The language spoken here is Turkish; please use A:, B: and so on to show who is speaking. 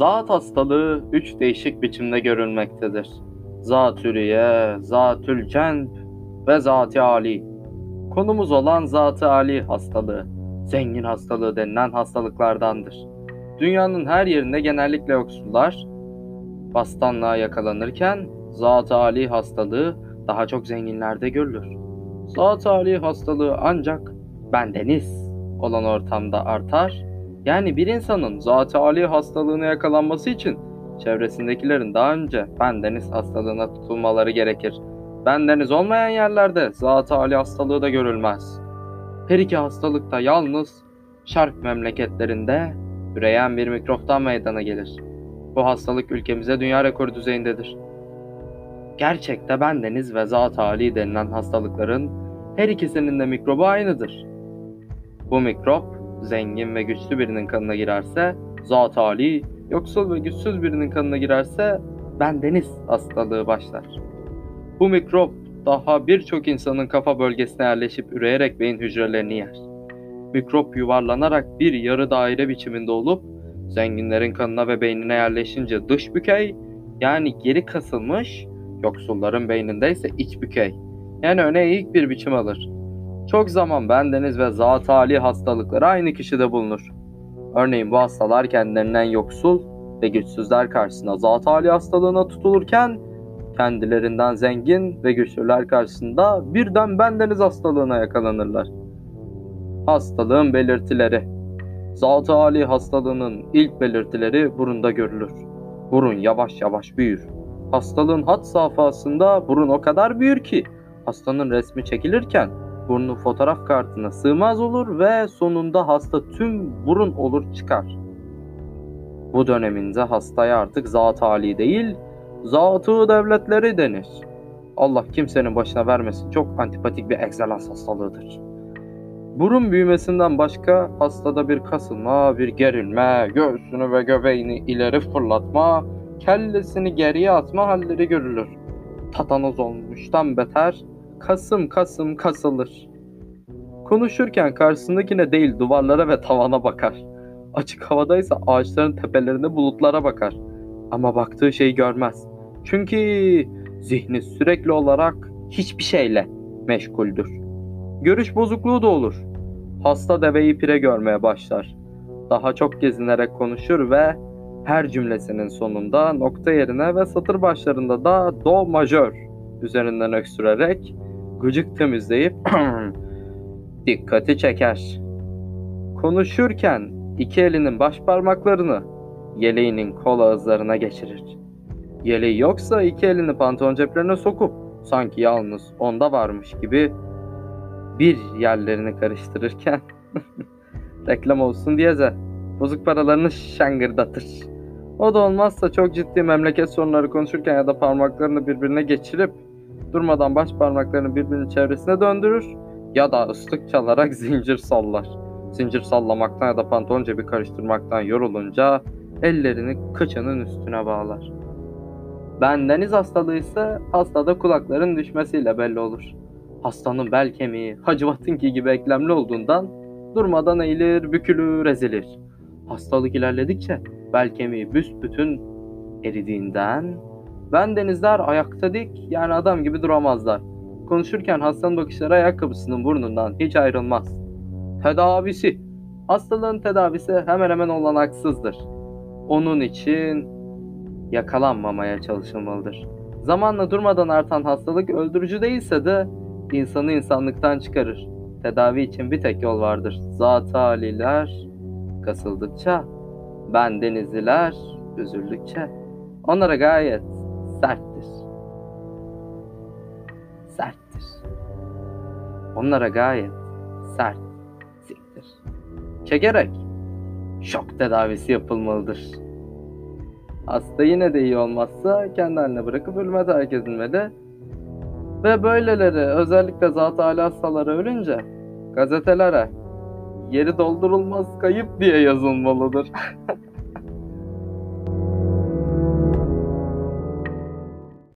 A: Zat hastalığı üç değişik biçimde görülmektedir. Zatürriye, zatül cenb ve zat-ı ali. Konumuz olan zat-ı ali hastalığı, zengin hastalığı denilen hastalıklardandır. Dünyanın her yerinde genellikle yoksullar bastanlığa yakalanırken zat-ı ali hastalığı daha çok zenginlerde görülür. Zat-ı ali hastalığı ancak bendeniz olan ortamda artar. Yani bir insanın zat-ı ali hastalığına yakalanması için çevresindekilerin daha önce bendeniz hastalığına tutulmaları gerekir. Bendeniz olmayan yerlerde zat-ı ali hastalığı da görülmez. Her iki hastalık da yalnız şark memleketlerinde üreyen bir mikroptan meydana gelir. Bu hastalık ülkemize dünya rekoru düzeyindedir. Gerçekte bendeniz ve zat-ı ali denilen hastalıkların her ikisinin de mikrobu aynıdır. Bu mikrop zengin ve güçlü birinin kanına girerse zat-ı ali, yoksul ve güçsüz birinin kanına girerse bendeniz hastalığı başlar. Bu mikrop daha birçok insanın kafa bölgesine yerleşip üreyerek beyin hücrelerini yer. Mikrop yuvarlanarak bir yarı daire biçiminde olup zenginlerin kanına ve beynine yerleşince dış bükey yani geri kasılmış, yoksulların beyninde ise iç bükey yani öne eğik bir biçim alır. Çok zaman bendeniz ve zat ali hastalıkları aynı kişide bulunur. Örneğin bu hastalar kendilerinden yoksul ve güçsüzler karşısında zat ali hastalığına tutulurken kendilerinden zengin ve güçlüler karşısında birden bendeniz hastalığına yakalanırlar. Hastalığın belirtileri Zat-ı hastalığının ilk belirtileri burunda görülür. Burun yavaş yavaş büyür. Hastalığın hat safhasında burun o kadar büyür ki hastanın resmi çekilirken burnu fotoğraf kartına sığmaz olur ve sonunda hasta tüm burun olur çıkar. Bu döneminde hastaya artık zat Ali değil, zatı devletleri denir. Allah kimsenin başına vermesin çok antipatik bir egzalans hastalığıdır. Burun büyümesinden başka hastada bir kasılma, bir gerilme, göğsünü ve göbeğini ileri fırlatma, kellesini geriye atma halleri görülür. Tatanoz olmuştan beter, kasım kasım kasılır. Konuşurken karşısındakine değil duvarlara ve tavana bakar. Açık havadaysa ağaçların tepelerine bulutlara bakar. Ama baktığı şeyi görmez. Çünkü zihni sürekli olarak hiçbir şeyle meşguldür. Görüş bozukluğu da olur. Hasta deveyi pire görmeye başlar. Daha çok gezinerek konuşur ve her cümlesinin sonunda nokta yerine ve satır başlarında da do majör üzerinden öksürerek gıcık temizleyip dikkati çeker. Konuşurken iki elinin baş parmaklarını yeleğinin kol ağızlarına geçirir. Yeleği yoksa iki elini pantolon ceplerine sokup sanki yalnız onda varmış gibi bir yerlerini karıştırırken reklam olsun diye de bozuk paralarını şangırdatır. O da olmazsa çok ciddi memleket sorunları konuşurken ya da parmaklarını birbirine geçirip durmadan baş parmaklarını birbirinin çevresine döndürür ya da ıslık çalarak zincir sallar. Zincir sallamaktan ya da pantolon cebi karıştırmaktan yorulunca ellerini kıçının üstüne bağlar. Bendeniz hastalığı ise hastada kulakların düşmesiyle belli olur. Hastanın bel kemiği Hacıvat'ınki gibi eklemli olduğundan durmadan eğilir, bükülür, ezilir. Hastalık ilerledikçe bel kemiği büsbütün eridiğinden ben denizler ayakta dik yani adam gibi duramazlar. Konuşurken hastanın bakışları ayakkabısının burnundan hiç ayrılmaz. Tedavisi Hastalığın tedavisi hemen hemen olanaksızdır. Onun için yakalanmamaya çalışılmalıdır. Zamanla durmadan artan hastalık öldürücü değilse de insanı insanlıktan çıkarır. Tedavi için bir tek yol vardır. Zat haliler kasıldıkça, bendenizliler üzüldükçe onlara gayet serttir. Serttir. Onlara gayet sert siktir. Çekerek şok tedavisi yapılmalıdır. Hasta yine de iyi olmazsa kendi haline bırakıp ölüme terk edilmeli ve böyleleri özellikle zat-ı ali hastaları ölünce gazetelere yeri doldurulmaz kayıp diye yazılmalıdır.